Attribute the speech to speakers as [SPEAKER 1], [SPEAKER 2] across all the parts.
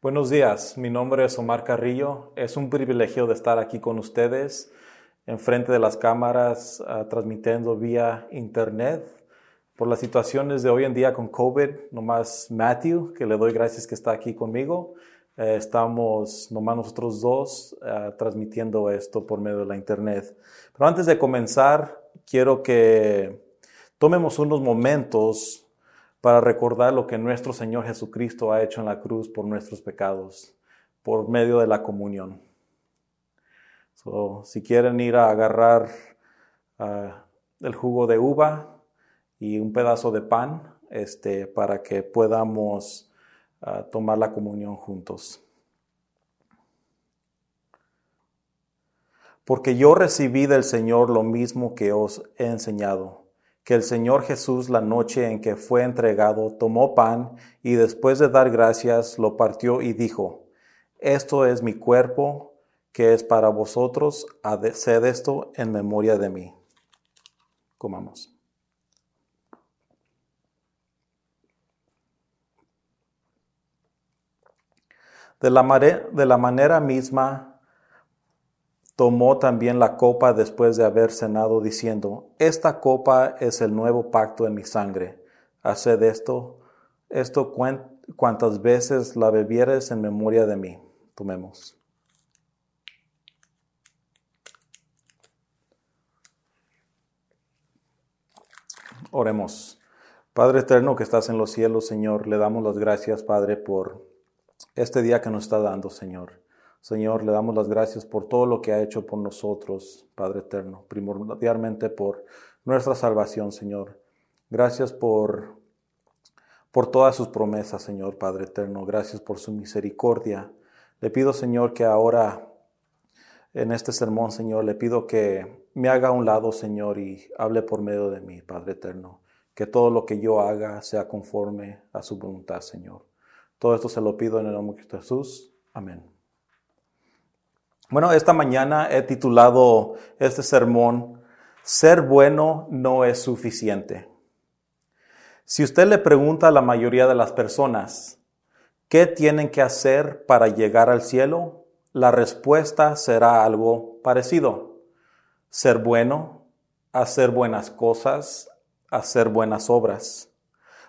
[SPEAKER 1] Buenos días, mi nombre es Omar Carrillo. Es un privilegio de estar aquí con ustedes, enfrente de las cámaras, uh, transmitiendo vía internet. Por las situaciones de hoy en día con COVID, nomás Matthew, que le doy gracias que está aquí conmigo. Eh, estamos nomás nosotros dos uh, transmitiendo esto por medio de la internet. Pero antes de comenzar, quiero que tomemos unos momentos para recordar lo que nuestro Señor Jesucristo ha hecho en la cruz por nuestros pecados, por medio de la comunión. si quieren ir a agarrar uh, el jugo de uva y un pedazo de pan, este, para que podamos uh, tomar la comunión juntos. Porque yo recibí del Señor lo mismo que os he enseñado que el Señor Jesús la noche en que fue entregado tomó pan y después de dar gracias lo partió y dijo, esto es mi cuerpo que es para vosotros, haced esto en memoria de mí. Comamos. De la, de la manera misma, tomó también la copa después de haber cenado, diciendo, Esta copa es el nuevo pacto en mi sangre. Haced esto, esto cuantas veces la bebieres en memoria de mí. Tomemos. Oremos. Padre eterno que estás en los cielos, Señor, le damos las gracias, Padre, por este día que nos está dando, Señor. Señor, le damos las gracias por todo lo que ha hecho por nosotros, Padre Eterno, primordialmente por nuestra salvación, Señor. Gracias por, por todas sus promesas, Señor, Padre Eterno. Gracias por su misericordia. Le pido, Señor, que ahora en este sermón, Señor, le pido que me haga a un lado, Señor, y hable por medio de mí, Padre Eterno. Que todo lo que yo haga sea conforme a su voluntad, Señor. Todo esto se lo pido en el nombre de Jesús. Amén. Bueno, esta mañana he titulado este sermón, Ser bueno no es suficiente. Si usted le pregunta a la mayoría de las personas, ¿qué tienen que hacer para llegar al cielo? La respuesta será algo parecido. Ser bueno, hacer buenas cosas, hacer buenas obras.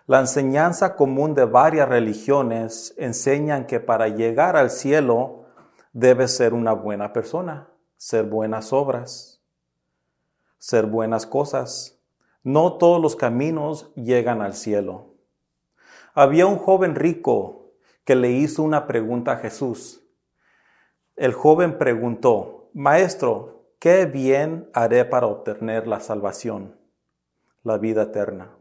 [SPEAKER 1] La enseñanza común de varias religiones enseñan que para llegar al cielo debes ser una buena persona, ser buenas obras, ser buenas cosas. No todos los caminos llegan al cielo. Había un joven rico que le hizo una pregunta a Jesús. El joven preguntó, Maestro, ¿qué bien haré para obtener la salvación, la vida eterna?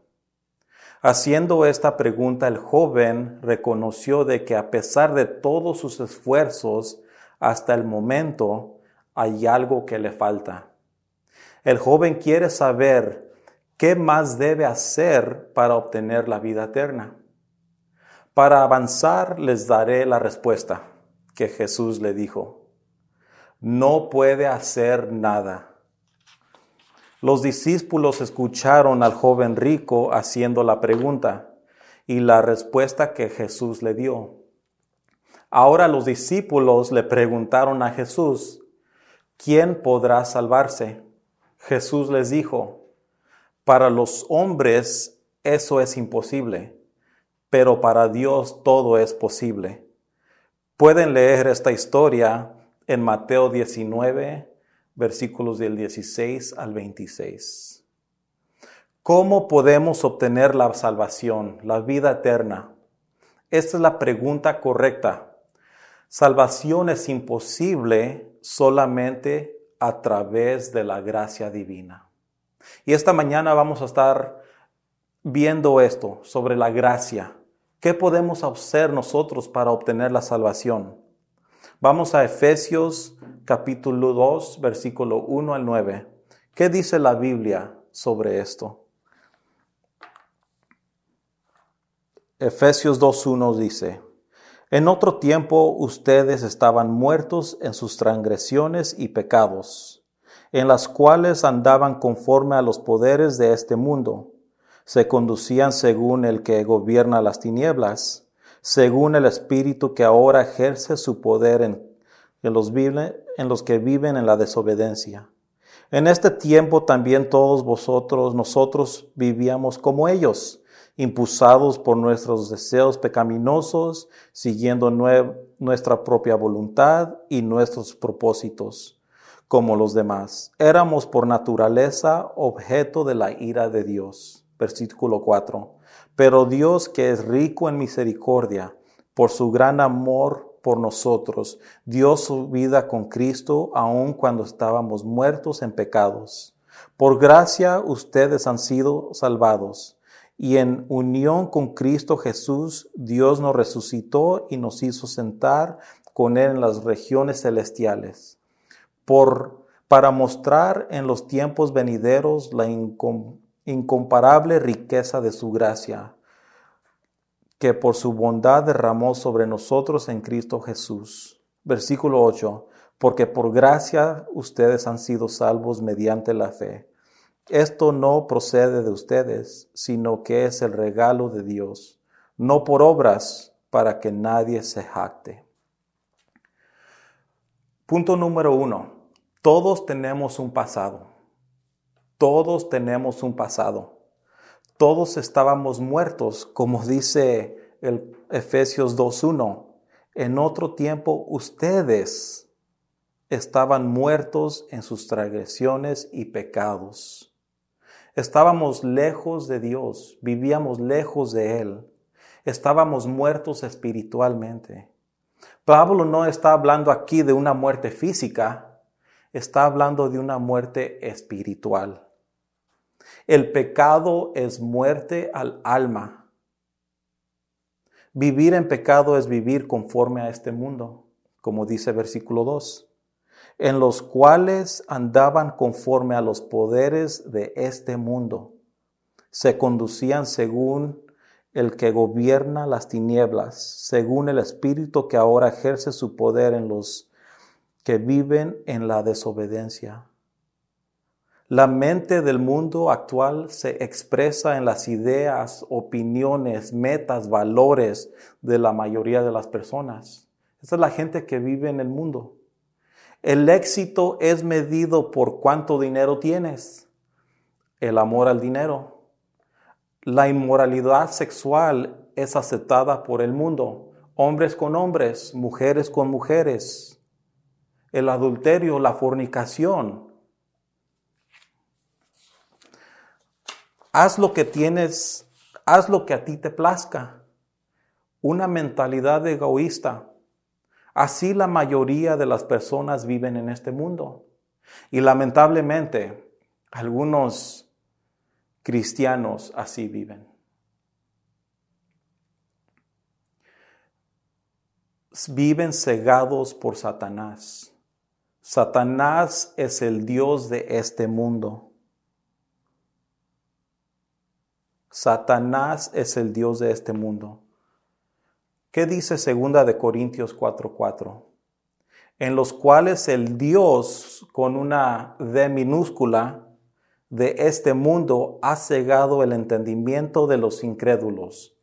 [SPEAKER 1] Haciendo esta pregunta, el joven reconoció de que a pesar de todos sus esfuerzos, hasta el momento hay algo que le falta. El joven quiere saber qué más debe hacer para obtener la vida eterna. Para avanzar les daré la respuesta que Jesús le dijo. No puede hacer nada. Los discípulos escucharon al joven rico haciendo la pregunta y la respuesta que Jesús le dio. Ahora los discípulos le preguntaron a Jesús, ¿quién podrá salvarse? Jesús les dijo, para los hombres eso es imposible, pero para Dios todo es posible. Pueden leer esta historia en Mateo 19, versículos del 16 al 26. ¿Cómo podemos obtener la salvación, la vida eterna? Esta es la pregunta correcta Salvación es imposible solamente a través de la gracia divina. Y esta mañana vamos a estar viendo esto sobre la gracia. ¿Qué podemos hacer nosotros para obtener la salvación? Vamos a Efesios capítulo 2, versículo 1 al 9. ¿Qué dice la Biblia sobre esto? Efesios 2.1 dice, en otro tiempo ustedes estaban muertos en sus transgresiones y pecados, en las cuales andaban conforme a los poderes de este mundo, se conducían según el que gobierna las tinieblas, según el Espíritu que ahora ejerce su poder en, los, los que viven en la desobediencia. En este tiempo también todos vosotros, nosotros vivíamos como ellos, impulsados por nuestros deseos pecaminosos, siguiendo nuestra propia voluntad y nuestros propósitos, como los demás. Éramos por naturaleza objeto de la ira de Dios. Versículo 4. Pero Dios, que es rico en misericordia, por su gran amor por nosotros, dio su vida con Cristo aun cuando estábamos muertos en pecados. Por gracia ustedes han sido salvados. Y en unión con Cristo Jesús, Dios nos resucitó y nos hizo sentar con Él en las regiones celestiales, por, para mostrar en los tiempos venideros la incomparable riqueza de su gracia que por su bondad derramó sobre nosotros en Cristo Jesús. Versículo 8, porque por gracia ustedes han sido salvos mediante la fe. Esto no procede de ustedes, sino que es el regalo de Dios, no por obras para que nadie se jacte. Punto número uno, todos tenemos un pasado. Todos tenemos un pasado todos estábamos muertos, como dice el Efesios 2.1. En otro tiempo ustedes estaban muertos en sus transgresiones y pecados. Estábamos lejos de Dios, vivíamos lejos de Él, estábamos muertos espiritualmente. Pablo no está hablando aquí de una muerte física, está hablando de una muerte espiritual. El pecado es muerte al alma. Vivir en pecado es vivir conforme a este mundo, como dice versículo 2, en los cuales andaban conforme a los poderes de este mundo. Se conducían según el que gobierna las tinieblas, según el espíritu que ahora ejerce su poder en los que viven en la desobediencia. La mente del mundo actual se expresa en las ideas, opiniones, metas, valores de la mayoría de las personas. Esa es la gente que vive en el mundo. El éxito es medido por cuánto dinero tienes, el amor al dinero. La inmoralidad sexual es aceptada por el mundo, hombres con hombres, mujeres con mujeres. El adulterio, la fornicación, haz lo que tienes, haz lo que a ti te plazca. Una mentalidad egoísta. Así la mayoría de las personas viven en este mundo. Y lamentablemente, algunos cristianos así viven. Viven cegados por Satanás. Satanás es el Dios de este mundo. Satanás es el Dios de este mundo. ¿Qué dice segunda de Corintios 4:4? En los cuales el Dios con una D minúscula de este mundo ha cegado el entendimiento de los incrédulos,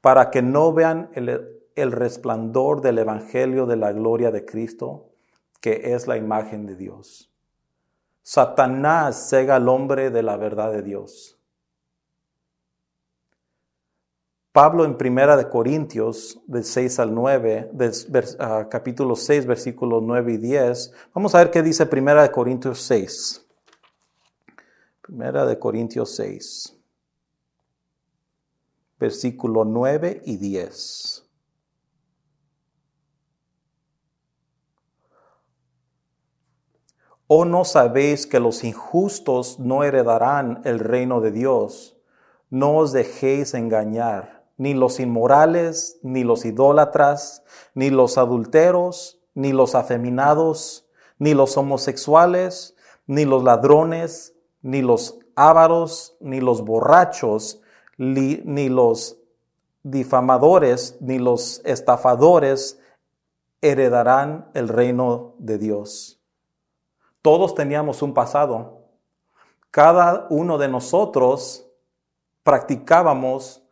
[SPEAKER 1] para que no vean el, el resplandor del Evangelio de la gloria de Cristo, que es la imagen de Dios. Satanás cega al hombre de la verdad de Dios. Pablo en Primera de Corintios, del 6 al 9, ah, capítulo 6, versículos 9 y 10. Vamos a ver qué dice Primera de Corintios 6. Primera de Corintios 6, versículo 9 y 10. ¿O no sabéis que los injustos no heredarán el reino de Dios? No os dejéis engañar ni los inmorales, ni los idólatras, ni los adulteros, ni los afeminados, ni los homosexuales, ni los ladrones, ni los ávaros, ni los borrachos, ni, los difamadores, ni los estafadores heredarán el reino de Dios. Todos teníamos un pasado. Cada uno de nosotros practicábamos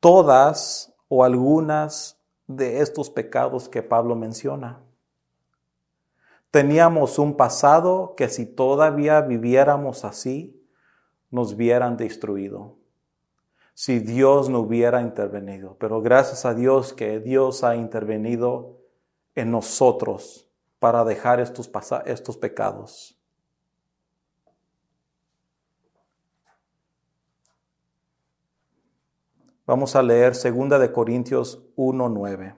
[SPEAKER 1] todas o algunas de estos pecados que Pablo menciona. Teníamos un pasado que si todavía viviéramos así, nos hubieran destruido. Si Dios no hubiera intervenido. Pero gracias a Dios que Dios ha intervenido en nosotros para dejar estos, estos pecados. Vamos a leer 2 de Corintios 1:9.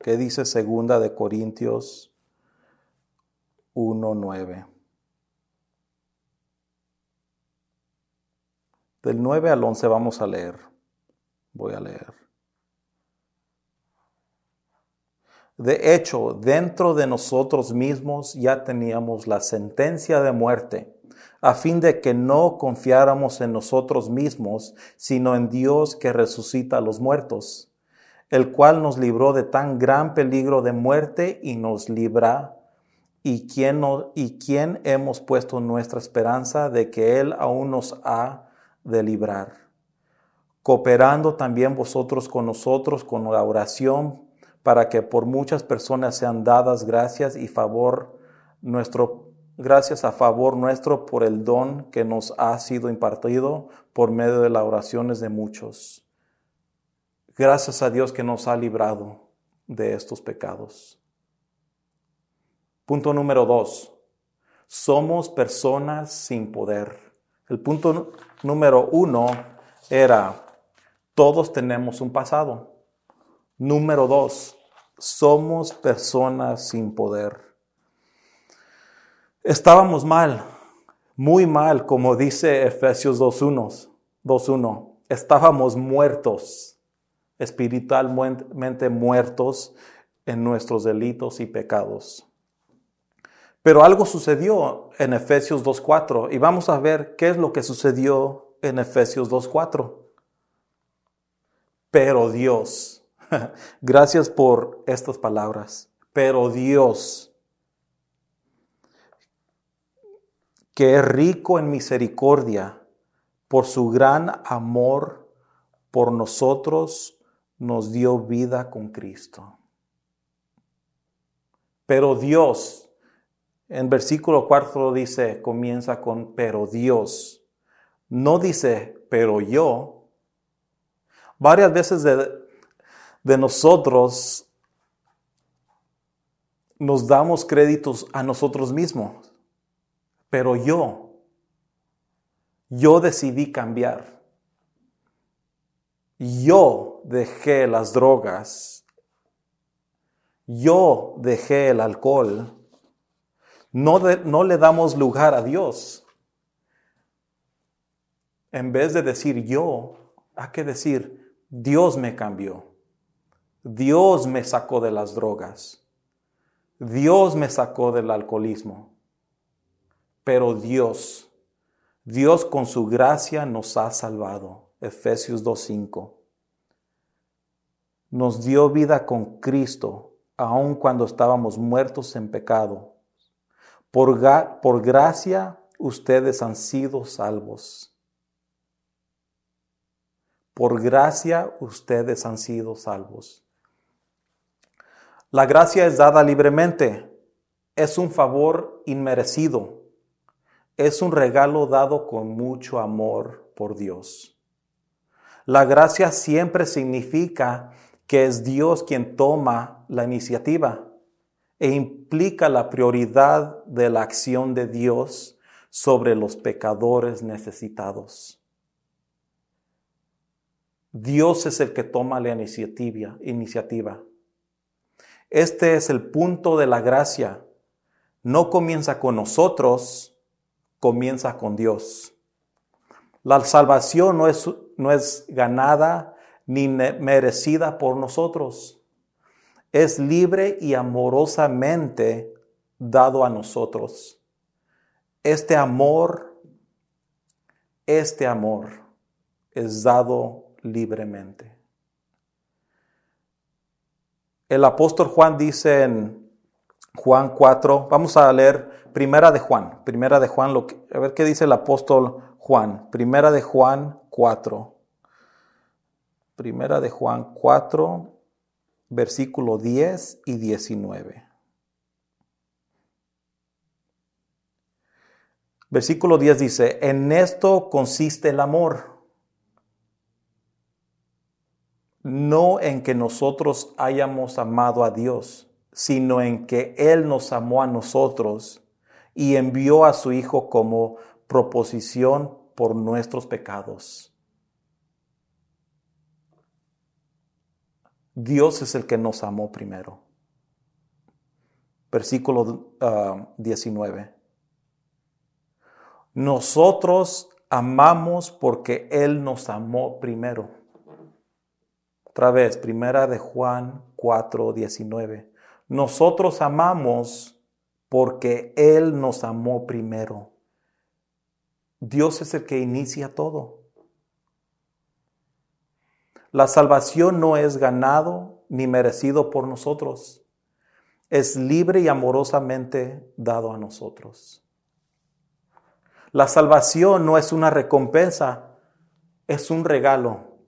[SPEAKER 1] ¿Qué dice 2 de Corintios 1:9? Del 9 al 11 vamos a leer. Voy a leer. De hecho, dentro de nosotros mismos ya teníamos la sentencia de muerte a fin de que no confiáramos en nosotros mismos, sino en Dios que resucita a los muertos, el cual nos libró de tan gran peligro de muerte y nos libra, y quien, y quien hemos puesto nuestra esperanza de que Él aún nos ha de librar, cooperando también vosotros con nosotros con la oración, para que por muchas personas sean dadas gracias y favor nuestro gracias a favor nuestro por el don que nos ha sido impartido por medio de las oraciones de muchos. Gracias a Dios que nos ha librado de estos pecados. Punto número dos. Somos personas sin poder. El punto número uno era, todos tenemos un pasado. Número dos, somos personas sin poder. Estábamos mal, muy mal, como dice Efesios 2.1. Estábamos muertos, espiritualmente muertos en nuestros delitos y pecados. Pero algo sucedió en Efesios 2.4 y vamos a ver qué es lo que sucedió en Efesios 2.4. Pero Dios, gracias por estas palabras, pero Dios que es rico en misericordia, por su gran amor por nosotros, nos dio vida con Cristo. Pero Dios, en versículo 4 dice, comienza con, pero Dios. No dice, pero yo. Varias veces de, de nosotros nos damos créditos a nosotros mismos. Pero yo, yo decidí cambiar. Yo dejé las drogas. Yo dejé el alcohol. No, no le damos lugar a Dios. En vez de decir yo, hay que decir, Dios me cambió. Dios me sacó de las drogas. Dios me sacó del alcoholismo. Pero Dios, Dios con su gracia nos ha salvado. Efesios 2.5. Nos dio vida con Cristo, aun cuando estábamos muertos en pecado. Por, por gracia ustedes han sido salvos. Por gracia ustedes han sido salvos. La gracia es dada libremente. Es un favor inmerecido es un regalo dado con mucho amor por Dios. La gracia siempre significa que es Dios quien toma la iniciativa e implica la prioridad de la acción de Dios sobre los pecadores necesitados. Dios es el que toma la iniciativa, iniciativa. Este es el punto de la gracia. No comienza con nosotros, comienza con Dios. La salvación no es, no es ganada ni merecida por nosotros. Es libre y amorosamente dado a nosotros. Este amor, este amor es dado libremente. El apóstol Juan dice en Juan 4, vamos a leer Primera de Juan, Primera de Juan, lo a ver qué dice el apóstol Juan, Primera de Juan 4. Primera de Juan 4 versículo 10 y 19. Versículo 10 dice, en esto consiste el amor, no en que nosotros hayamos amado a Dios, sino en que Él nos amó a nosotros y envió a su Hijo como proposición por nuestros pecados. Dios es el que nos amó primero. Versículo 19. Ah, nosotros amamos porque Él nos amó primero. Otra vez, primera de Juan 4, 19. Nosotros amamos porque Él nos amó primero. Dios es el que inicia todo. La salvación no es ganado ni merecido por nosotros. Es libre y amorosamente dado a nosotros. La salvación no es una recompensa, es un regalo.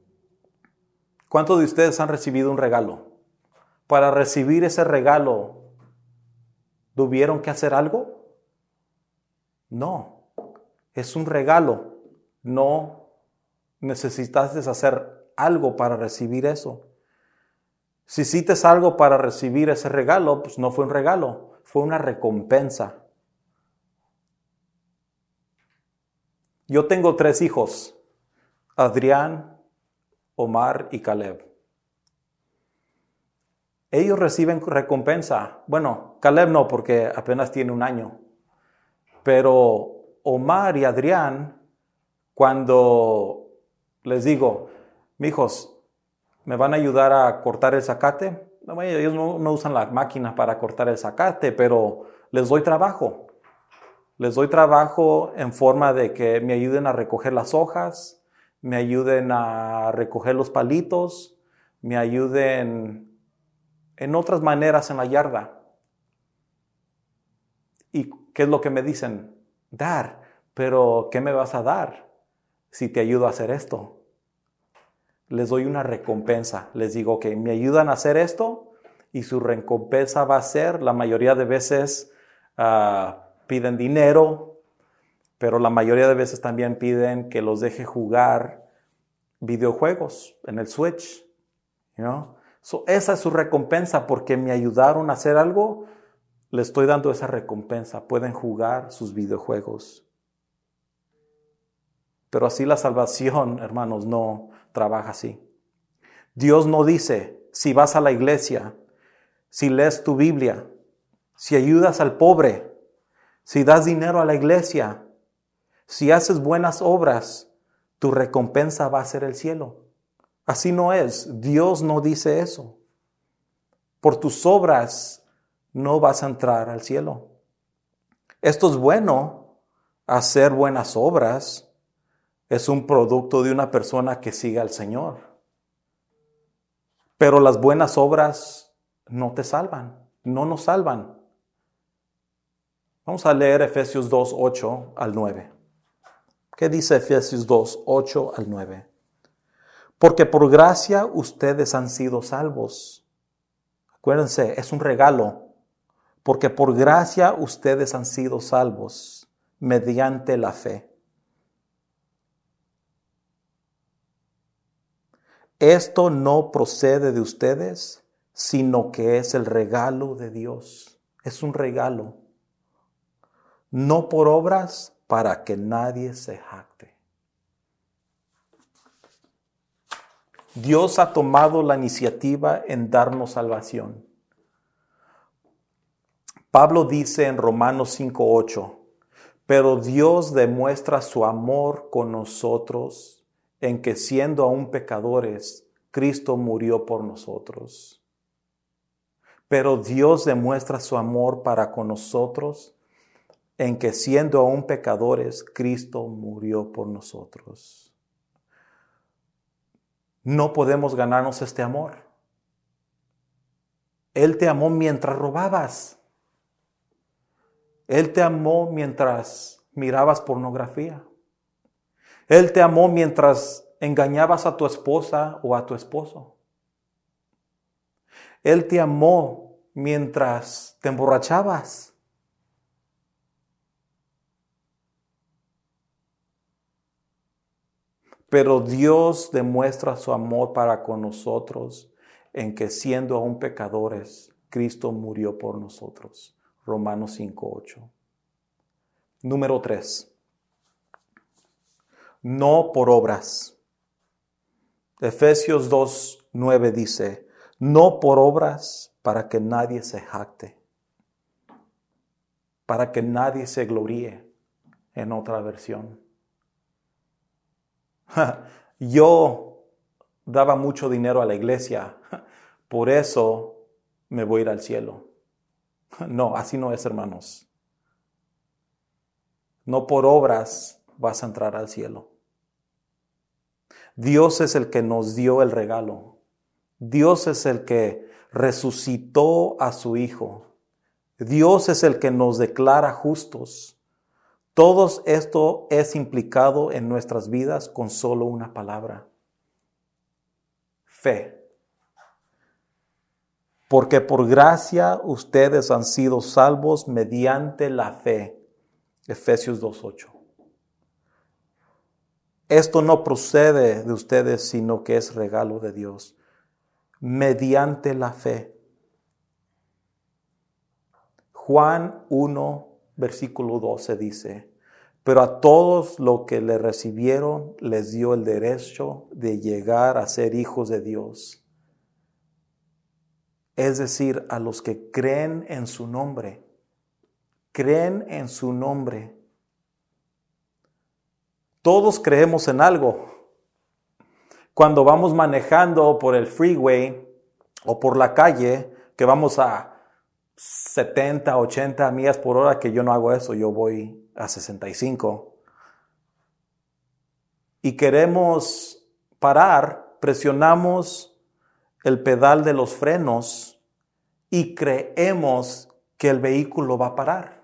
[SPEAKER 1] ¿Cuántos de ustedes han recibido un regalo? Para recibir ese regalo, ¿tuvieron que hacer algo? No, es un regalo. No necesitaste hacer algo para recibir eso. Si hiciste algo para recibir ese regalo, pues no fue un regalo, fue una recompensa. Yo tengo tres hijos, Adrián, Omar y Caleb. Ellos reciben recompensa. Bueno, Caleb no, porque apenas tiene un año. Pero Omar y Adrián, cuando les digo, hijos, ¿me van a ayudar a cortar el zacate? ellos no, no usan la máquina para cortar el zacate, pero les doy trabajo. Les doy trabajo en forma de que me ayuden a recoger las hojas, me ayuden a recoger los palitos, me ayuden en otras maneras en la yarda. ¿Y qué es lo que me dicen? Dar. Pero ¿qué me vas a dar si te ayudo a hacer esto? Les doy una recompensa. Les digo que me ayudan a hacer esto y su recompensa va a ser la mayoría de veces... Ah, piden dinero, pero la mayoría de veces también piden que los deje jugar videojuegos en el Switch. Esa es su recompensa porque me ayudaron a hacer algo. Le estoy dando esa recompensa. Pueden jugar sus videojuegos. Pero así la salvación, hermanos, no trabaja así. Dios no dice, si vas a la iglesia, si lees tu Biblia, si ayudas al pobre, si das dinero a la iglesia, si haces buenas obras, tu recompensa va a ser el cielo. Así no es. Dios no dice eso. Por tus obras no vas a entrar al cielo. Esto es bueno, hacer buenas obras es un producto de una persona que sigue al Señor. Pero las buenas obras no te salvan, no nos salvan. Vamos a leer Efesios 2, 8 al 9. ¿Qué dice Efesios 2, 8 al 9? Porque por gracia ustedes han sido salvos. Acuérdense, es un regalo. Porque por gracia ustedes han sido salvos mediante la fe. Esto no procede de ustedes, sino que es el regalo de Dios. Es un regalo no por obras para que nadie se jacte. Dios ha tomado la iniciativa en darnos salvación. Pablo dice en Romanos 5:8, pero Dios demuestra su amor con nosotros en que siendo aún pecadores, Cristo murió por nosotros. Pero Dios demuestra su amor para con nosotros en que siendo aún pecadores, Cristo murió por nosotros. No podemos ganarnos este amor. Él te amó mientras robabas. Él te amó mientras mirabas pornografía. Él te amó mientras engañabas a tu esposa o a tu esposo. Él te amó mientras te emborrachabas. Pero Dios demuestra su amor para con nosotros en que siendo aún pecadores, Cristo murió por nosotros. Romanos 5.8. Número 3. No por obras. Efesios 2.9 dice, no por obras para que nadie se jacte, para que nadie se gloríe en otra versión. Yo daba mucho dinero a la iglesia, por eso me voy a ir al cielo. No, así no es, hermanos. No por obras vas a entrar al cielo. Dios es el que nos dio el regalo. Dios es el que resucitó a su Hijo. Dios es el que nos declara justos. Todo esto es implicado en nuestras vidas con solo una palabra. Fe. Porque por gracia ustedes han sido salvos mediante la fe. Efesios 2.8. Esto no procede de ustedes, sino que es regalo de Dios. Mediante la fe. Juan 1, versículo 12 dice, pero a todos los que le recibieron les dio el derecho de llegar a ser hijos de Dios. Es decir, a los que creen en su nombre. Creen en su nombre. Todos creemos en algo. Cuando vamos manejando por el freeway o por la calle, que vamos a 70, 80 millas por hora, que yo no hago eso, yo voy a 65. Y queremos parar, presionamos el pedal de los frenos y creemos que el vehículo va a parar.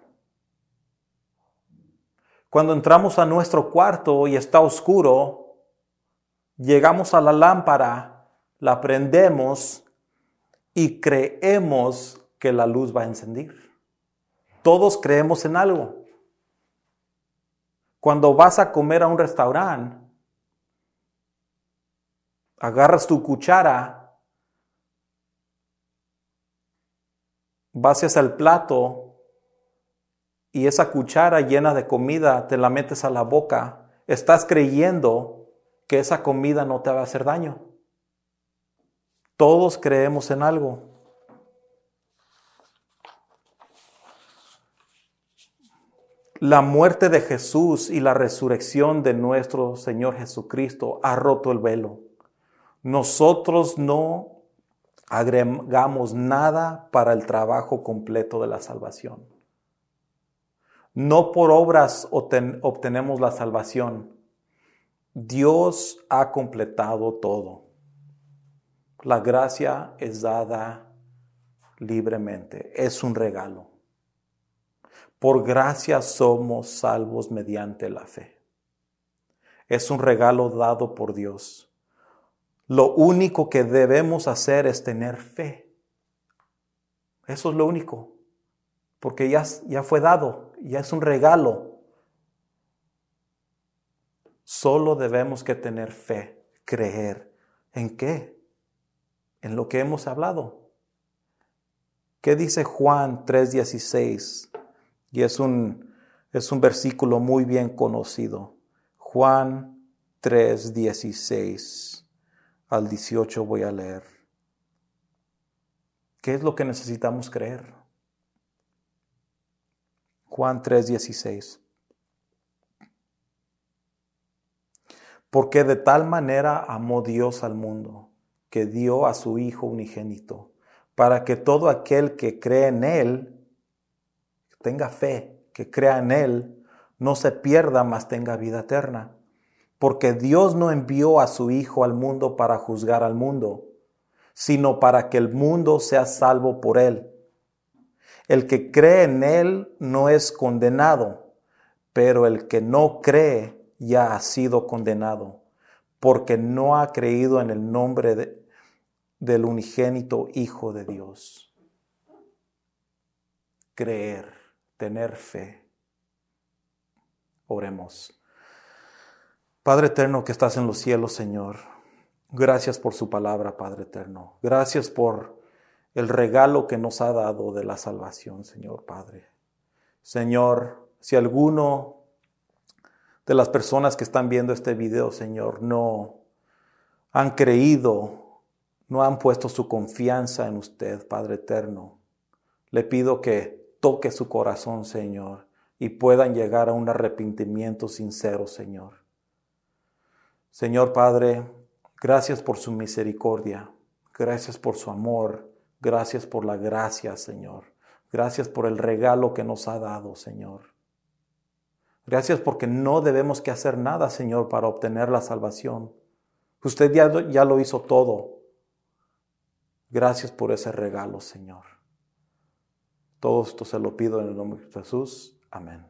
[SPEAKER 1] Cuando entramos a nuestro cuarto y está oscuro, llegamos a la lámpara, la prendemos y creemos que la luz va a encender. Todos creemos en algo. Cuando vas a comer a un restaurante, agarras tu cuchara, vas hacia el plato y esa cuchara llena de comida te la metes a la boca, estás creyendo que esa comida no te va a hacer daño. Todos creemos en algo. La muerte de Jesús y la resurrección de nuestro Señor Jesucristo ha roto el velo. Nosotros no agregamos nada para el trabajo completo de la salvación. No por obras obtenemos la salvación. Dios ha completado todo. La gracia es dada libremente, es un regalo. Por gracia somos salvos mediante la fe. Es un regalo dado por Dios. Lo único que debemos hacer es tener fe. Eso es lo único. Porque ya, ya fue dado, ya es un regalo. Solo debemos que tener fe, creer. ¿En qué? En lo que hemos hablado. ¿Qué dice Juan 3:16? Y es un, es un versículo muy bien conocido. Juan 3, 16 al 18 voy a leer. ¿Qué es lo que necesitamos creer? Juan 3, 16. Porque de tal manera amó Dios al mundo, que dio a su Hijo unigénito, para que todo aquel que cree en Él tenga fe, que crea en Él, no se pierda, mas tenga vida eterna. Porque Dios no envió a su Hijo al mundo para juzgar al mundo, sino para que el mundo sea salvo por Él. El que cree en Él no es condenado, pero el que no cree ya ha sido condenado, porque no ha creído en el nombre de, del unigénito Hijo de Dios. Creer, tener fe. Oremos. Padre eterno que estás en los cielos, Señor, gracias por su palabra, Padre eterno. Gracias por el regalo que nos ha dado de la salvación, Señor Padre. Señor, si alguno de las personas que están viendo este video, Señor, no han creído, no han puesto su confianza en usted, Padre eterno, le pido que toque su corazón, Señor, y puedan llegar a un arrepentimiento sincero, Señor. Señor Padre, gracias por su misericordia, gracias por su amor, gracias por la gracia, Señor. Gracias por el regalo que nos ha dado, Señor. Gracias porque no debemos que hacer nada, Señor, para obtener la salvación. Usted ya, ya lo hizo todo. Gracias por ese regalo, Señor. Todo esto se lo pido en el nombre de Jesús. Amén.